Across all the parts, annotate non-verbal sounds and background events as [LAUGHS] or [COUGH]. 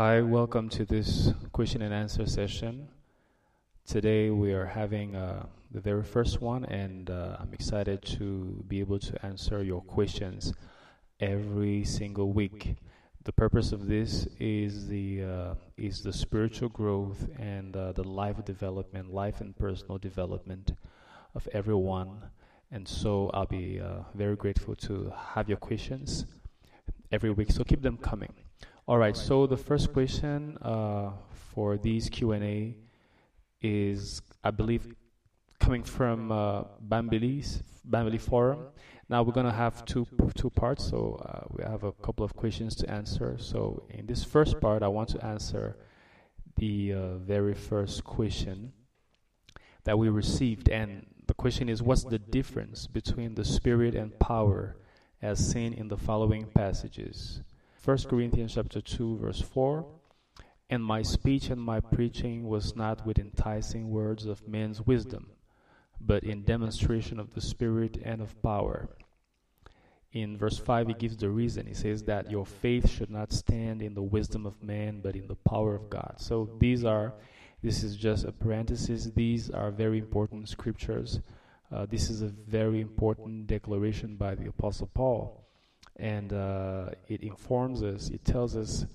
Hi, welcome to this question and answer session. Today we are having uh, the very first one, and uh, I'm excited to be able to answer your questions every single week. The purpose of this is the uh, is the spiritual growth and uh, the life development, life and personal development of everyone. And so I'll be uh, very grateful to have your questions every week. So keep them coming. All right. So the first question uh, for these Q and A is, I believe, coming from uh, Bambili's Bambili Forum. Now we're gonna have two two parts. So uh, we have a couple of questions to answer. So in this first part, I want to answer the uh, very first question that we received, and the question is, what's the difference between the spirit and power, as seen in the following passages? 1 Corinthians chapter 2 verse 4 And my speech and my preaching was not with enticing words of men's wisdom but in demonstration of the spirit and of power. In verse 5 he gives the reason. He says that your faith should not stand in the wisdom of man but in the power of God. So these are this is just a parenthesis. These are very important scriptures. Uh, this is a very important declaration by the apostle Paul and uh, it informs us, it tells us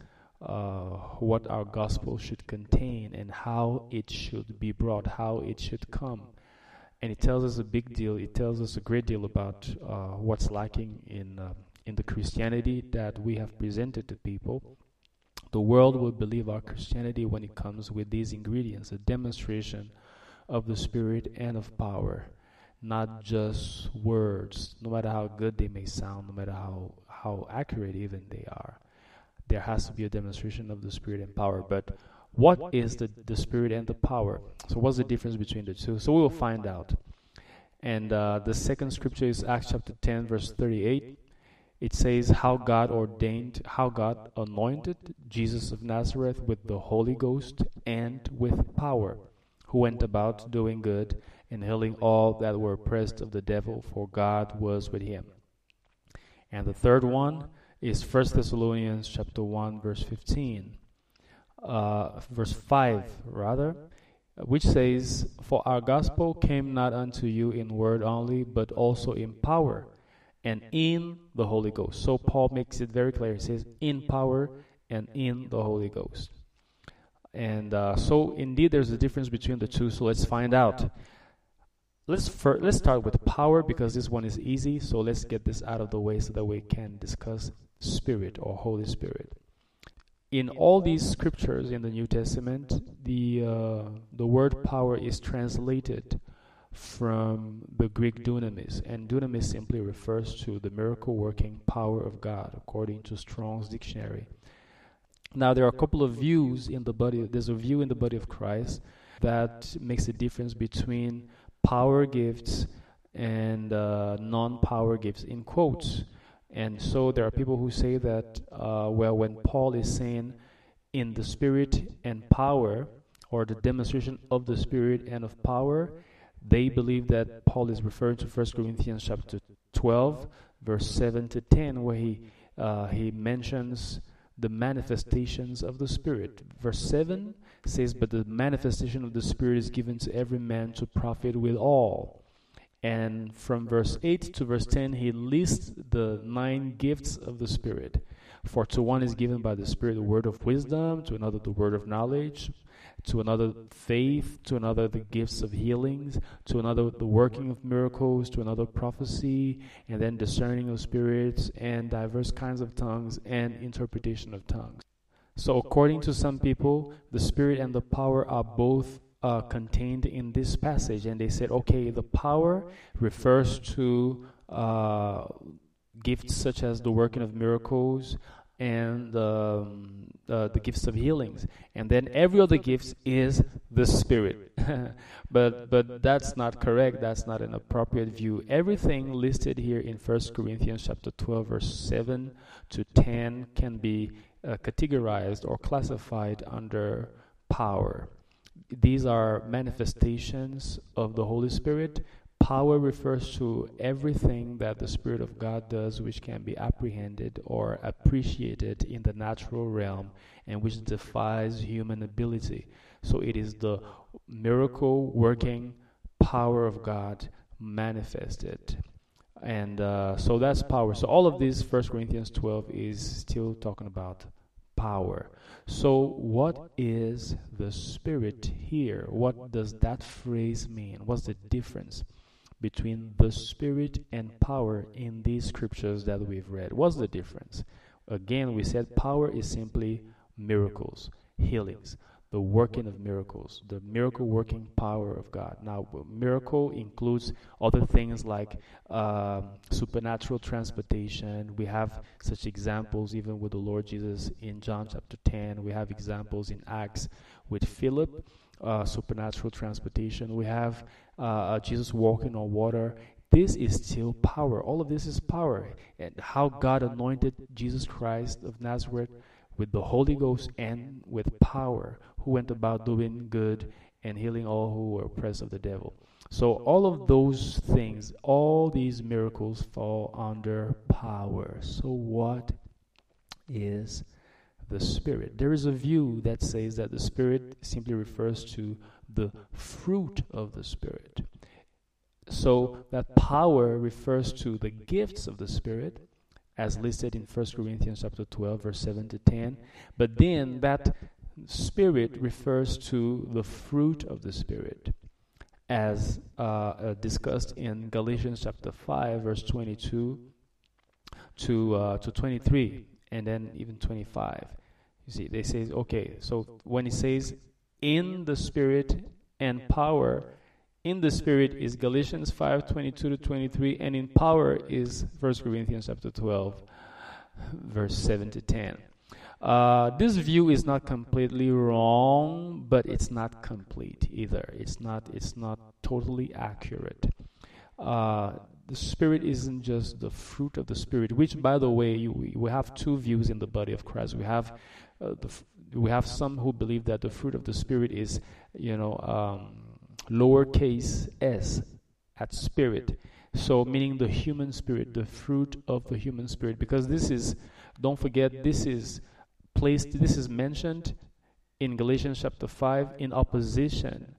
uh, what our gospel should contain and how it should be brought, how it should come. And it tells us a big deal, it tells us a great deal about uh, what's lacking in, uh, in the Christianity that we have presented to people. The world will believe our Christianity when it comes with these ingredients a demonstration of the Spirit and of power not just words, no matter how good they may sound, no matter how, how accurate even they are. There has to be a demonstration of the Spirit and power. But what is the, the Spirit and the power? So, what's the difference between the two? So, we will find out. And uh, the second scripture is Acts chapter 10, verse 38. It says, How God ordained, how God anointed Jesus of Nazareth with the Holy Ghost and with power, who went about doing good and healing all that were oppressed of the devil, for God was with him. And the third one is 1 Thessalonians chapter 1 verse 15. Uh, verse 5 rather, which says, For our gospel came not unto you in word only, but also in power and in the Holy Ghost. So Paul makes it very clear. He says, in power and in the Holy Ghost. And uh, so, indeed, there's a difference between the two. So let's find out. Let's fir- let's start with power because this one is easy. So let's get this out of the way so that we can discuss Spirit or Holy Spirit. In all these scriptures in the New Testament, the uh, the word power is translated from the Greek dunamis, and dunamis simply refers to the miracle working power of God, according to Strong's dictionary. Now, there are a couple of views in the body. There's a view in the body of Christ that makes a difference between power gifts and uh, non power gifts, in quotes. And so there are people who say that, uh, well, when Paul is saying in the spirit and power, or the demonstration of the spirit and of power, they believe that Paul is referring to 1 Corinthians chapter 12, verse 7 to 10, where he, uh, he mentions the manifestations of the Spirit. Verse 7 says, But the manifestation of the Spirit is given to every man to profit with all. And from verse 8 to verse 10, he lists the nine gifts of the Spirit. For to one is given by the Spirit the word of wisdom, to another the word of knowledge, to another faith, to another the gifts of healings, to another the working of miracles, to another prophecy, and then discerning of spirits, and diverse kinds of tongues, and interpretation of tongues. So, according to some people, the Spirit and the power are both uh, contained in this passage, and they said, okay, the power refers to uh, gifts such as the working of miracles and um, uh, the gifts of healings, and then every other gift is the Spirit. [LAUGHS] but but that's not correct. That's not an appropriate view. Everything listed here in First Corinthians chapter twelve, verse seven to ten, can be uh, categorized or classified under power. These are manifestations of the Holy Spirit, Power refers to everything that the Spirit of God does which can be apprehended or appreciated in the natural realm and which defies human ability. So it is the miracle working power of God manifested. And uh, so that's power. So all of this, 1 Corinthians 12, is still talking about power. So, what is the Spirit here? What does that phrase mean? What's the difference between the Spirit and power in these scriptures that we've read? What's the difference? Again, we said power is simply miracles, healings the working of miracles, the miracle working power of God. Now, miracle includes other things like uh, supernatural transportation. We have such examples even with the Lord Jesus in John chapter 10. We have examples in Acts with Philip, uh, supernatural transportation. We have uh, uh Jesus walking on water. This is still power. All of this is power. And how God anointed Jesus Christ of Nazareth with the Holy Ghost and with power who went about doing good and healing all who were oppressed of the devil. So, all of those things, all these miracles fall under power. So, what is the Spirit? There is a view that says that the Spirit simply refers to the fruit of the Spirit. So, that power refers to the gifts of the Spirit as listed in 1 Corinthians chapter 12 verse 7 to 10 but then that Spirit refers to the fruit of the Spirit, as uh, uh, discussed in Galatians chapter 5, verse 22 to, uh, to 23, and then even 25. You see, they say, okay, so when it says in the Spirit and power, in the Spirit is Galatians 5, 22 to 23, and in power is 1 Corinthians chapter 12, verse 7 to 10. Uh, this view is not completely wrong, but it's not complete either. It's not. It's not totally accurate. Uh, the spirit isn't just the fruit of the spirit, which, by the way, you, we have two views in the body of Christ. We have uh, the we have some who believe that the fruit of the spirit is, you know, um, lowercase s at spirit. So, meaning the human spirit, the fruit of the human spirit, because this is, don't forget, this is placed, this is mentioned in Galatians chapter 5 in opposition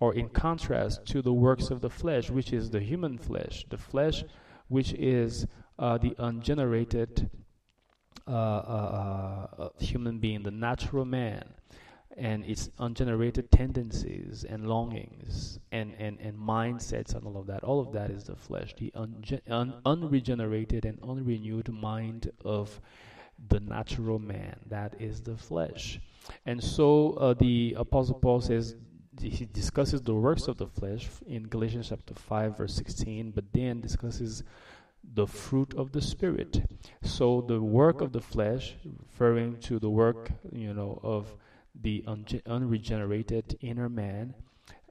or in contrast to the works of the flesh, which is the human flesh, the flesh which is uh, the ungenerated uh, uh, uh, human being, the natural man, and its ungenerated tendencies and longings and, and, and mindsets and all of that. All of that is the flesh, the unge- un- unregenerated and unrenewed mind of the natural man, that is the flesh. And so uh, the Apostle Paul says, he discusses the works of the flesh in Galatians chapter 5, verse 16, but then discusses the fruit of the Spirit. So the work of the flesh, referring to the work, you know, of the unregenerated inner man,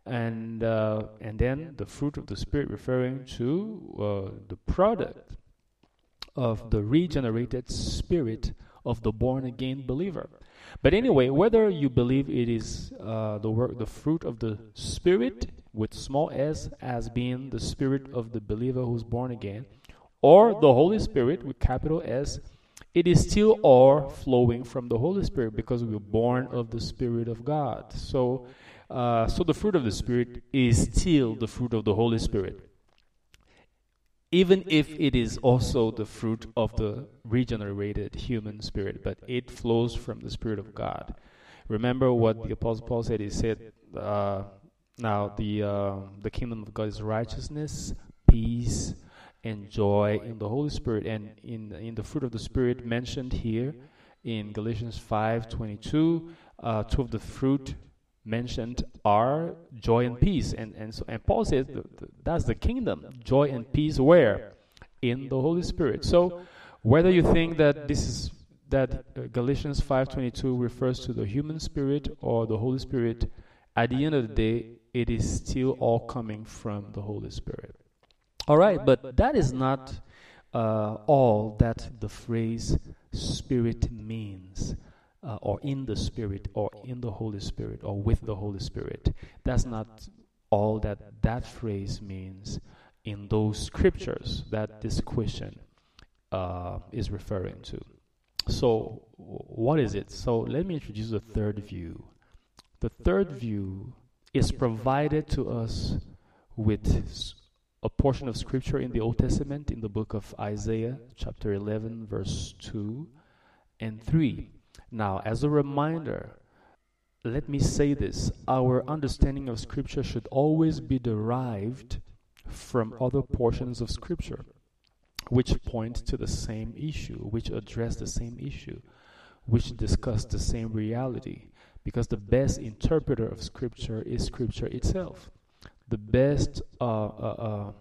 and uh, and then the fruit of the Spirit, referring to uh, the product of the regenerated spirit of the born again believer. But anyway, whether you believe it is uh, the work, the fruit of the spirit with small s as being the spirit of the believer who's born again, or the Holy Spirit with capital S, it is still all flowing from the Holy Spirit because we were born of the Spirit of God. So, uh, so the fruit of the Spirit is still the fruit of the Holy Spirit even if it is also the fruit of the regenerated human spirit, but it flows from the Spirit of God. Remember what the Apostle Paul said? He said, uh, Now the, uh, the kingdom of God is righteousness, peace, and joy in the Holy Spirit. And in, in the fruit of the Spirit mentioned here in Galatians 5 22, uh, two of the fruit mentioned are joy and peace. And, and, so, and Paul says that's the kingdom. Joy and peace where? In the Holy Spirit. So whether you think that this is that uh, Galatians 5:22 refers to the human spirit or the Holy Spirit, at the end of the day, it is still all coming from the Holy Spirit. All right, but that is not uh, all that the phrase spirit means uh, or in the Spirit or in the Holy Spirit or with the Holy Spirit. That's not all that that phrase means in those scriptures that this question uh, is referring to. So, what is it? So, let me introduce the third view. The third view is provided to us with a portion of scripture in the Old Testament in the book of Isaiah, chapter 11, verse 2 and 3. Now, as a reminder, let me say this our understanding of scripture should always be derived from other portions of scripture which point to the same issue, which address the same issue, which discuss the same reality. Because the best interpreter of Scripture is Scripture itself. The best, uh, uh, uh,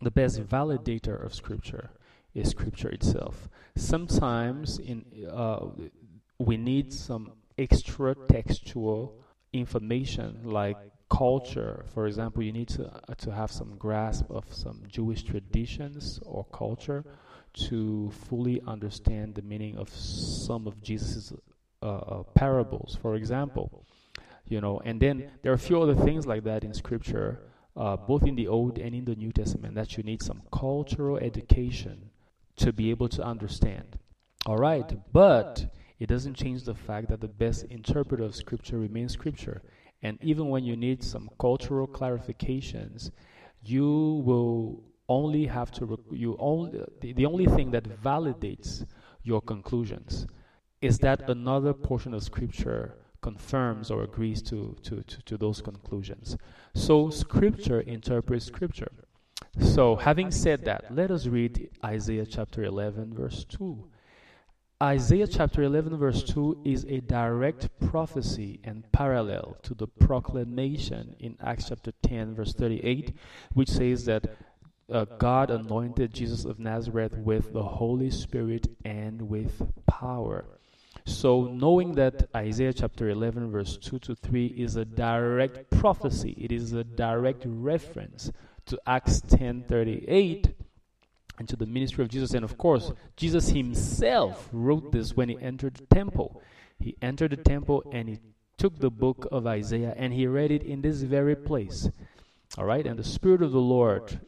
the best validator of Scripture is Scripture itself. Sometimes in uh, we need some extra textual information like culture. For example, you need to, uh, to have some grasp of some Jewish traditions or culture to fully understand the meaning of some of Jesus' uh, parables, for example. You know, and then there are a few other things like that in Scripture, uh, both in the Old and in the New Testament, that you need some cultural education to be able to understand. All right, but it doesn't change the fact that the best interpreter of Scripture remains Scripture. And even when you need some cultural clarifications, you will only have to, rec- you only, the, the only thing that validates your conclusions is that another portion of Scripture confirms or agrees to, to, to, to those conclusions. So, Scripture interprets Scripture. So, having said that, let us read Isaiah chapter 11, verse 2. Isaiah chapter 11, verse 2 is a direct prophecy and parallel to the proclamation in Acts chapter 10, verse 38, which says that uh, God anointed Jesus of Nazareth with the Holy Spirit and with power. So, knowing that Isaiah chapter 11, verse 2 to 3 is a direct prophecy, it is a direct reference to Acts 10 38 and to the ministry of Jesus. And of course, Jesus himself wrote this when he entered the temple. He entered the temple and he took the book of Isaiah and he read it in this very place. All right, and the Spirit of the Lord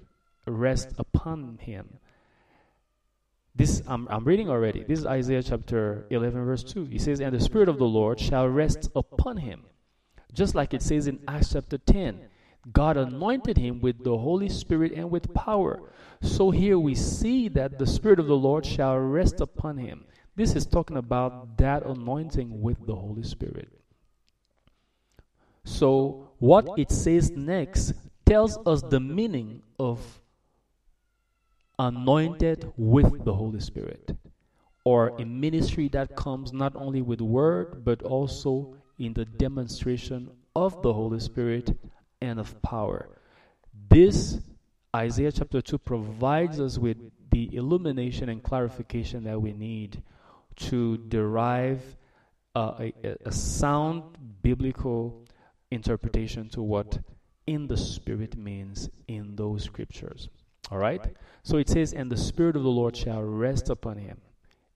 rests upon him. This I'm, I'm reading already. This is Isaiah chapter 11, verse 2. He says, And the Spirit of the Lord shall rest upon him. Just like it says in Acts chapter 10. God anointed him with the Holy Spirit and with power. So here we see that the Spirit of the Lord shall rest upon him. This is talking about that anointing with the Holy Spirit. So, what it says next tells us the meaning of anointed with the Holy Spirit, or a ministry that comes not only with word but also in the demonstration of the Holy Spirit and of power. This Isaiah chapter 2 provides us with the illumination and clarification that we need to derive a, a sound biblical interpretation to what in the Spirit means in those scriptures. All right? So it says, And the Spirit of the Lord shall rest upon him.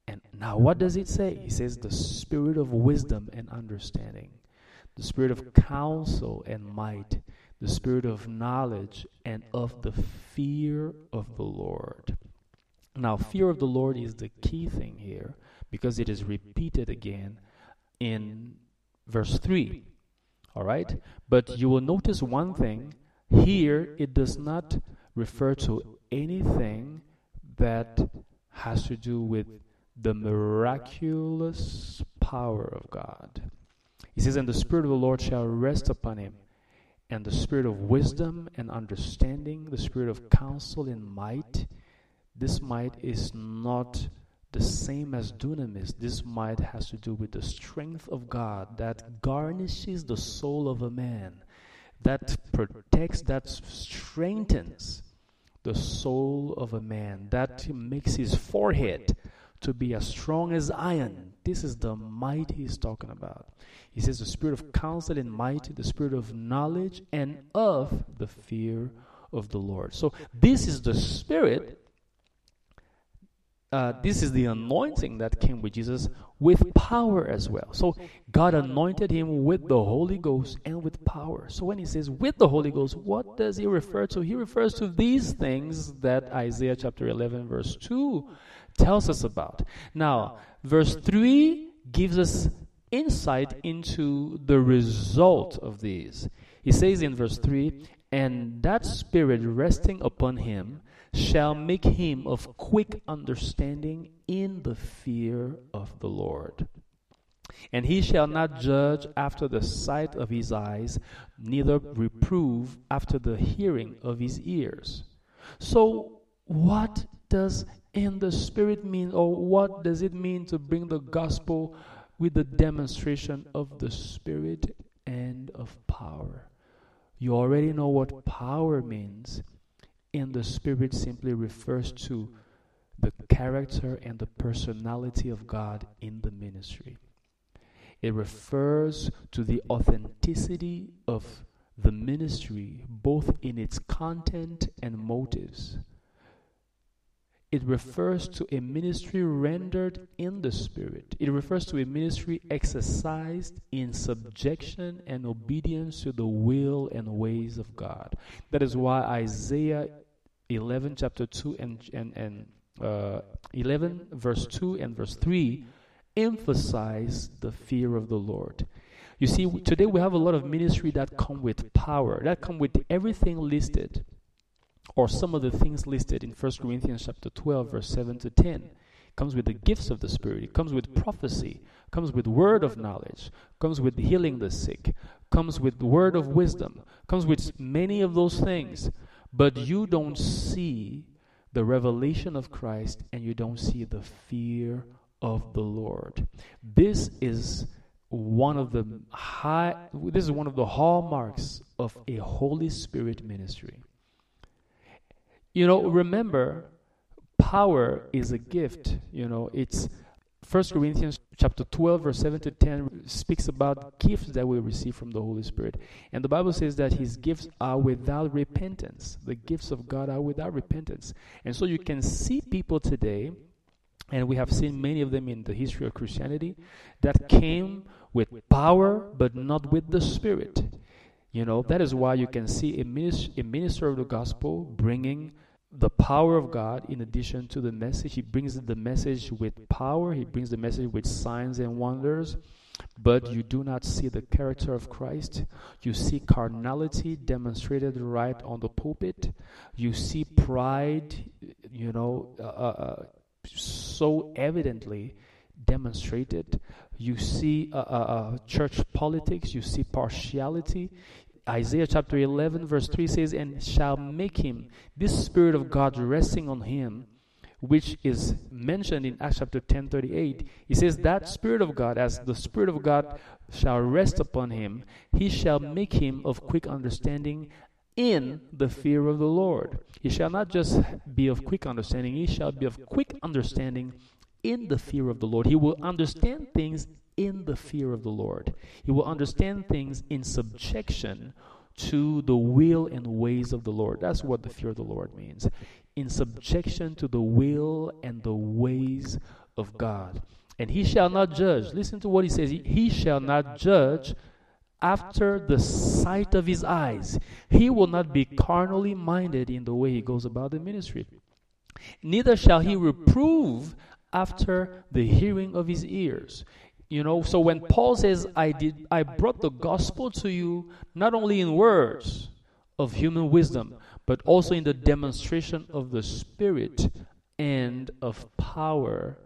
And now, what does it say? It says, The Spirit of wisdom and understanding, the Spirit of counsel and might, the spirit of knowledge and of the fear of the Lord. Now, fear of the Lord is the key thing here because it is repeated again in verse 3. All right? But you will notice one thing here, it does not refer to anything that has to do with the miraculous power of God. He says, And the Spirit of the Lord shall rest upon him and the spirit of wisdom and understanding, the spirit of counsel and might. This might is not the same as dunamis. This might has to do with the strength of God that garnishes the soul of a man, that protects, that strengthens the soul of a man, that makes his forehead to be as strong as iron. This is the might he's talking about. He says the spirit of counsel and might, the spirit of knowledge and of the fear of the Lord. So this is the spirit uh, this is the anointing that came with Jesus with power as well. So God anointed him with the Holy Ghost and with power. So when he says with the Holy Ghost, what does he refer to? He refers to these things that Isaiah chapter 11, verse 2 tells us about. Now, verse 3 gives us insight into the result of these. He says in verse 3 And that spirit resting upon him shall make him of quick understanding in the fear of the Lord. And he shall not judge after the sight of his eyes, neither reprove after the hearing of his ears. So, what does in the Spirit mean, or what does it mean to bring the gospel with the demonstration of the Spirit and of power? You already know what power means and the Spirit simply refers to the character and the personality of God in the ministry. It refers to the authenticity of the ministry, both in its content and motives. It refers to a ministry rendered in the Spirit. It refers to a ministry exercised in subjection and obedience to the will and ways of God. That is why Isaiah 11, chapter 2, and, and, and uh, 11, verse 2 and verse 3 emphasize the fear of the Lord. You see, today we have a lot of ministry that come with power, that come with everything listed, or some of the things listed in 1 Corinthians chapter 12, verse 7 to 10. Comes with the gifts of the Spirit. It comes with prophecy. Comes with word of knowledge. Comes with healing the sick. Comes with word of wisdom. Comes with many of those things but you don't see the revelation of Christ and you don't see the fear of the Lord. This is one of the high this is one of the hallmarks of a Holy Spirit ministry. You know, remember power is a gift, you know, it's 1 Corinthians chapter 12, verse 7 to 10 speaks about gifts that we receive from the Holy Spirit. And the Bible says that his gifts are without repentance. The gifts of God are without repentance. And so you can see people today, and we have seen many of them in the history of Christianity, that came with power but not with the Spirit. You know, that is why you can see a minister, a minister of the gospel bringing the power of God in addition to the message. He brings the message with power, he brings the message with signs and wonders. But you do not see the character of Christ. You see carnality demonstrated right on the pulpit. You see pride, you know, uh, uh, uh so evidently demonstrated. You see uh, uh, church politics. You see partiality. Isaiah chapter 11, verse 3 says, And shall make him, this Spirit of God resting on him, which is mentioned in Acts chapter 10, 38. He says, That Spirit of God, as the Spirit of God shall rest upon him, he shall make him of quick understanding in the fear of the Lord. He shall not just be of quick understanding, he shall be of quick understanding in the fear of the Lord. He will understand things in the fear of the Lord. He will understand things in subjection to the will and ways of the Lord. That's what the fear of the Lord means. In subjection to the will and the ways of God. And he shall not judge. Listen to what he says. He, shall not judge after the sight of his eyes. He will not be carnally minded in the way he goes about the ministry. Neither shall he reprove after the hearing of his ears. You know, so when Paul says, I did I brought the gospel to you not only in words of human wisdom, but also in the demonstration of the spirit and of power,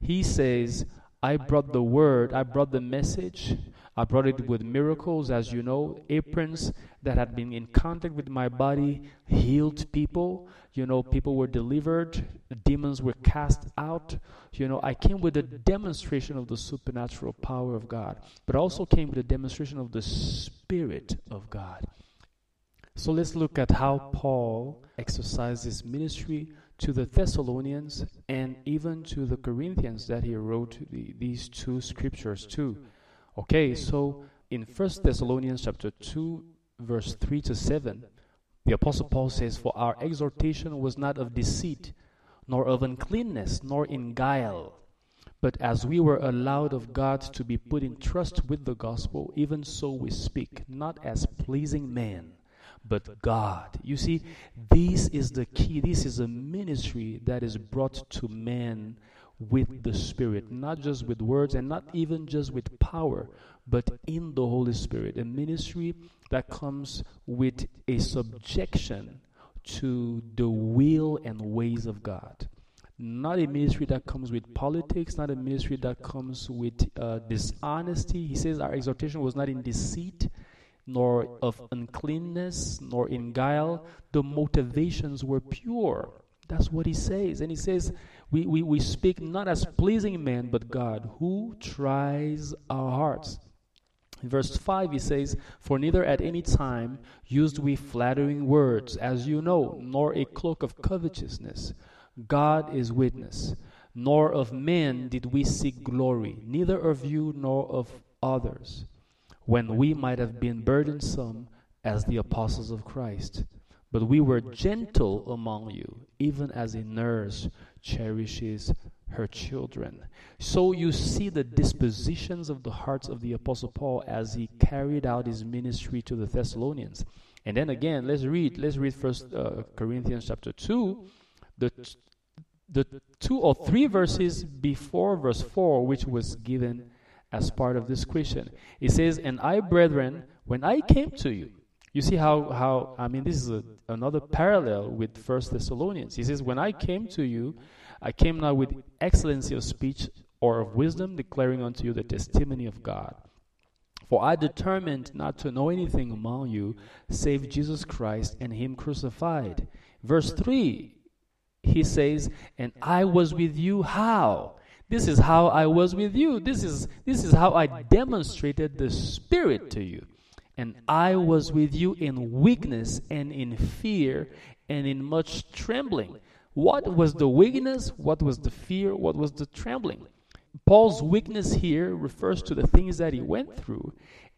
he says, I brought the word, I brought the message, I brought it with miracles, as you know, aprons that had been in contact with my body healed people. You know, people were delivered, demons were cast out. You know, I came with a demonstration of the supernatural power of God, but also came with a demonstration of the Spirit of God. So let's look at how Paul exercised his ministry to the Thessalonians and even to the Corinthians that he wrote the, these two scriptures to. Okay, so in 1 Thessalonians chapter 2 verse 3 to 7, the apostle Paul says, "For our exhortation was not of deceit, nor of uncleanness, nor in guile. But as we were allowed of God to be put in trust with the gospel, even so we speak, not as pleasing men, but God. You see, this is the key. This is a ministry that is brought to men with the Spirit, not just with words and not even just with power, but in the Holy Spirit. A ministry that comes with a subjection to the will and ways of God. Not a ministry that comes with politics, not a ministry that comes with uh, dishonesty. He says our exhortation was not in deceit, nor of uncleanness, nor in guile. The motivations were pure. That's what he says. And he says, we, we, we speak not as pleasing men, but God, who tries our hearts. Verse 5, he says, For neither at any time used we flattering words, as you know, nor a cloak of covetousness. God is witness. Nor of men did we seek glory, neither of you nor of others, when we might have been burdensome as the apostles of Christ. But we were gentle among you, even as a nurse cherishes her children. So you see the dispositions of the hearts of the Apostle Paul as he carried out his ministry to the Thessalonians. And then again, let's read. Let's read First uh, Corinthians chapter two, the the two or three verses before verse four, which was given as part of this question. It says, "And I, brethren, when I came to you." You see how, how I mean, this is a, another parallel with First Thessalonians. He says, When I came to you, I came not with excellency of speech or of wisdom, declaring unto you the testimony of God. For I determined not to know anything among you save Jesus Christ and Him crucified. Verse 3, he says, And I was with you how? This is how I was with you. This is, this is how I demonstrated the Spirit to you. And I was with you in weakness and in fear and in much trembling. What was the weakness? What was the fear? What was the trembling? Paul's weakness here refers to the things that he went through,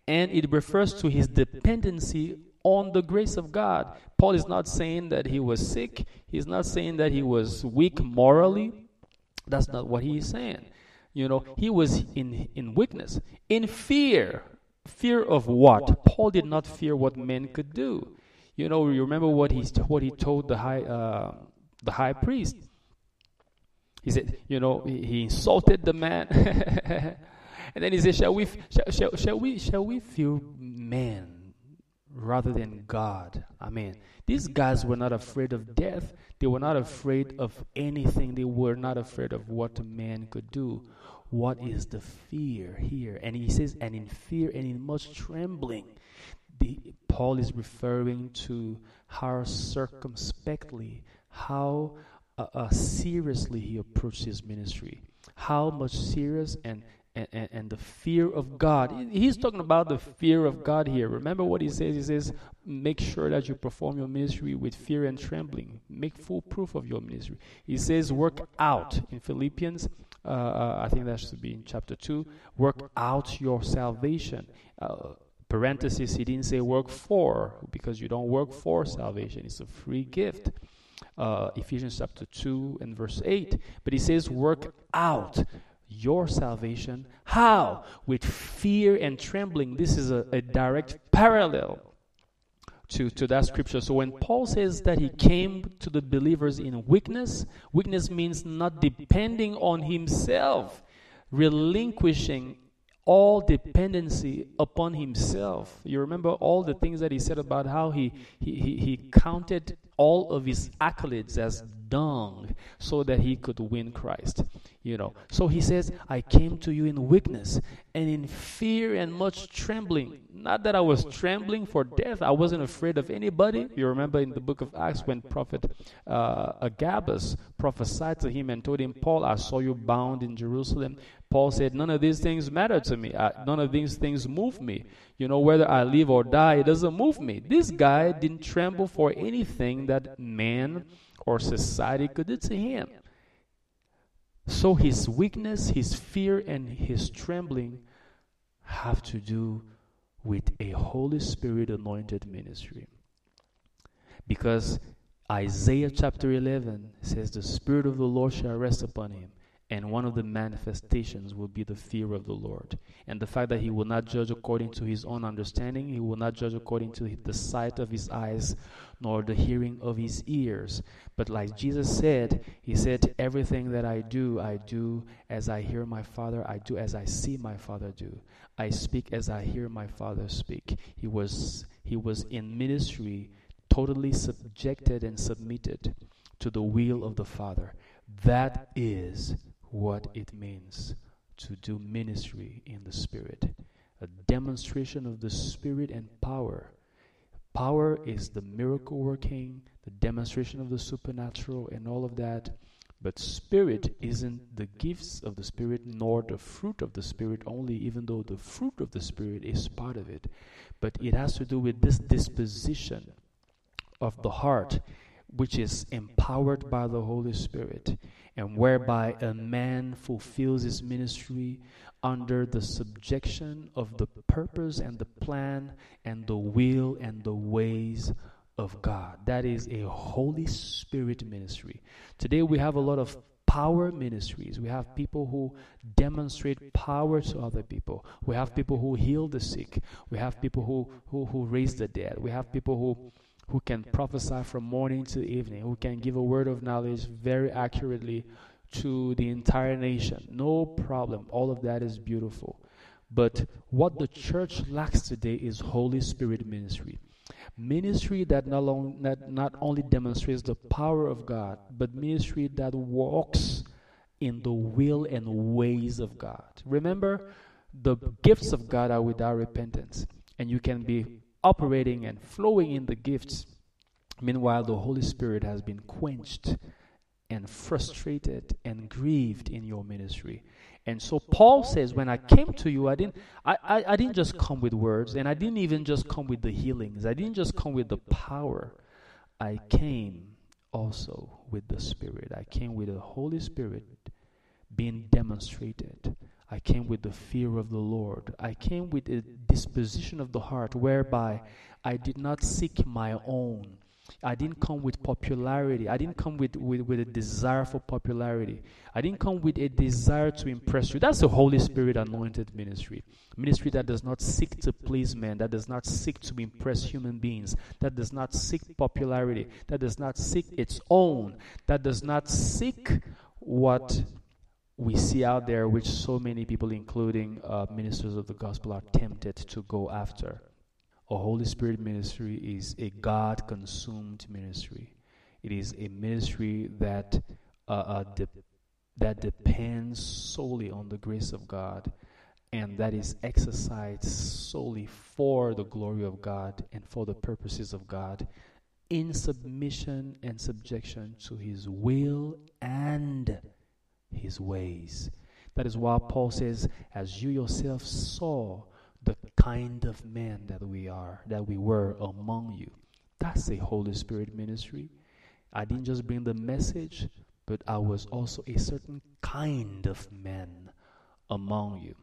and it refers to his dependency on the grace of God. Paul is not saying that he was sick, he's not saying that he was weak morally. That's not what he is saying. You know, he was in, in weakness, in fear. Fear of what? Paul did not fear what men could do. You know, you remember what he what he told the high uh, the high priest. He said, you know, he, he insulted the man, [LAUGHS] and then he said, "Shall we shall, shall, shall we shall we fear man rather than God?" I mean, these guys were not afraid of death. They were not afraid of anything. They were not afraid of what a man could do what is the fear here? And he says, and in fear and in much trembling. The, Paul is referring to how circumspectly, how uh, uh, seriously he approached his ministry, how much serious and and, and, and, the fear of God. He's talking about the fear of God here. Remember what he says? He says, make sure that you perform your ministry with fear and trembling. Make full proof of your ministry. He says, work out in Philippians uh, uh, I think that should be in chapter 2. Work out your salvation. Uh, parenthesis, he didn't say work for, because you don't work for salvation. It's a free gift. Uh, Ephesians chapter 2 and verse 8. But he says, work out your salvation. How? With fear and trembling. This is a, a direct parallel to, to that scripture. So when Paul says that he came to the believers in weakness, weakness means not depending on himself, relinquishing all dependency upon himself. You remember all the things that he said about how he, he, he, he counted all of his accolades as dung so that he could win Christ. You know. So he says, I came to you in weakness and in fear and much trembling. Not that I was trembling for death. I wasn't afraid of anybody. You remember in the book of Acts when Prophet uh, Agabus prophesied to him and told him, Paul, I saw you bound in Jerusalem. Paul said, None of these things matter to me. I, none of these things move me. You know, whether I live or die, it doesn't move me. This guy didn't tremble for anything that man or society could do to him. So his weakness, his fear, and his trembling have to do with a Holy Spirit anointed ministry. Because Isaiah chapter 11 says, The Spirit of the Lord shall rest upon him and one of the manifestations will be the fear of the Lord. And the fact that he will not judge according to his own understanding, he will not judge according to the sight of his eyes, nor the hearing of his ears. But like Jesus said, he said, Everything that I do, I do as I hear my Father, I do as I see my Father do. I speak as I hear my Father speak. He was, he was in ministry totally subjected and submitted to the will of the Father. That is what it means to do ministry in the Spirit. A demonstration of the Spirit and power. Power is the miracle working, the demonstration of the supernatural, and all of that. But Spirit isn't the gifts of the Spirit nor the fruit of the Spirit only, even though the fruit of the Spirit is part of it. But it has to do with this disposition of the heart, which is empowered by the Holy Spirit and whereby a man fulfills his ministry under the subjection of the purpose and the plan and the will and the ways of God. That is a Holy Spirit ministry. Today we have a lot of power ministries. We have people who demonstrate power to other people. We have people who heal the sick. We have people who, who, who raise the dead. We have people who who can prophesy from morning to evening, who can give a word of knowledge very accurately to the entire nation. No problem. All of that is beautiful. But what the church lacks today is Holy Spirit ministry. Ministry that not, long, not, not only demonstrates the power of God, but ministry that walks in the will and ways of God. Remember, the gifts of God are without repentance. And you can be operating and flowing in the gifts. Meanwhile, the Holy Spirit has been quenched and frustrated and grieved in your ministry. And so Paul says, when I came to you, I didn't I, I, I, didn't just come with words, and I didn't even just come with the healings. I didn't just come with the power. I came also with the Spirit. I came with the Holy Spirit being demonstrated. I came with the fear of the Lord. I came with a disposition of the heart whereby I did not seek my own. I didn't come with popularity. I didn't come with, with, with a desire for popularity. I didn't come with a desire to impress you. That's the Holy Spirit anointed ministry. Ministry that does not seek to please men, that does not seek to impress human beings, that does not seek popularity, that does not seek its own, that does not seek what we see out there, which so many people, including uh, ministers of the gospel, are tempted to go after. A Holy Spirit ministry is a God consumed ministry. It is a ministry that uh, uh, de- that depends solely on the grace of God and that is exercised solely for the glory of God and for the purposes of God in submission and subjection to His will and his ways. That is why Paul says, as you yourself saw the kind of men that we are, that we were among you. That's a Holy Spirit ministry. I didn't just bring the message, but I was also a certain kind of man among you.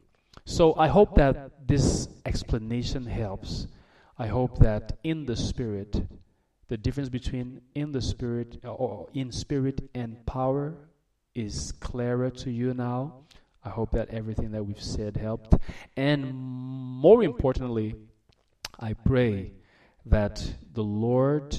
So I hope that this explanation helps. I hope that in the Spirit, the difference between in the Spirit or in spirit and power is clearer to you now. I hope that everything that we've said helped. And more importantly, I pray that the Lord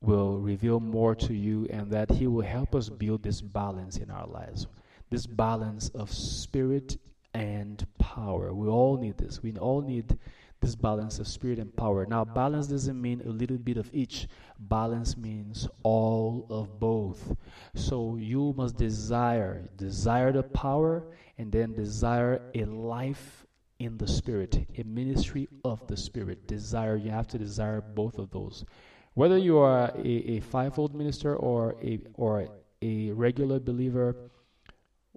will reveal more to you and that He will help us build this balance in our lives. This balance of spirit and power. We all need this. We all need this balance of spirit and power. Now, balance doesn't mean a little bit of each, balance means all of both. So, you must desire, desire the power, and then desire a life in the spirit, a ministry of the spirit. Desire, you have to desire both of those. Whether you are a, a fivefold minister or a, or a regular believer,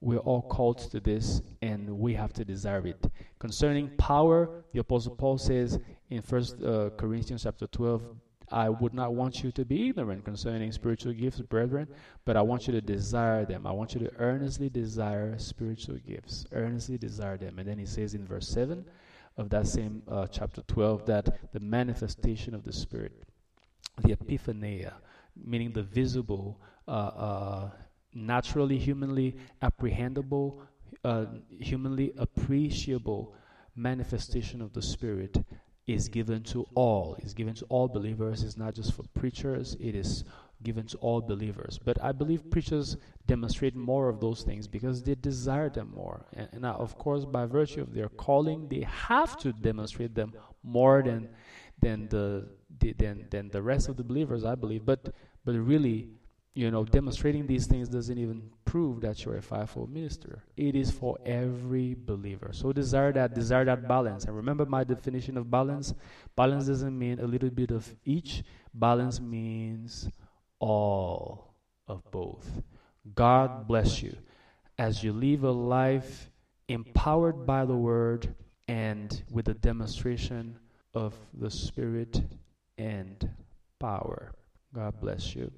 we're all called to this and we have to desire it. Concerning power, the Apostle Paul says in First uh, Corinthians chapter 12, I would not want you to be ignorant concerning spiritual gifts, brethren, but I want you to desire them. I want you to earnestly desire spiritual gifts. Earnestly desire them. And then he says in verse 7 of that same uh, chapter 12 that the manifestation of the Spirit, the epiphania, meaning the visible, uh, uh, naturally, humanly apprehendable, uh, humanly appreciable manifestation of the Spirit is given to all. It's given to all believers. It's not just for preachers. It is given to all believers. But I believe preachers demonstrate more of those things because they desire them more. And, and now, of course, by virtue of their calling, they have to demonstrate them more than than the, the than than the rest of the believers. I believe. But but really, you know, demonstrating these things doesn't even prove that you're a fivefold minister. It is for every believer. So desire that, desire that balance. And remember my definition of balance. Balance doesn't mean a little bit of each. Balance means all of both. God bless you as you live a life empowered by the word and with the demonstration of the spirit and power. God bless you.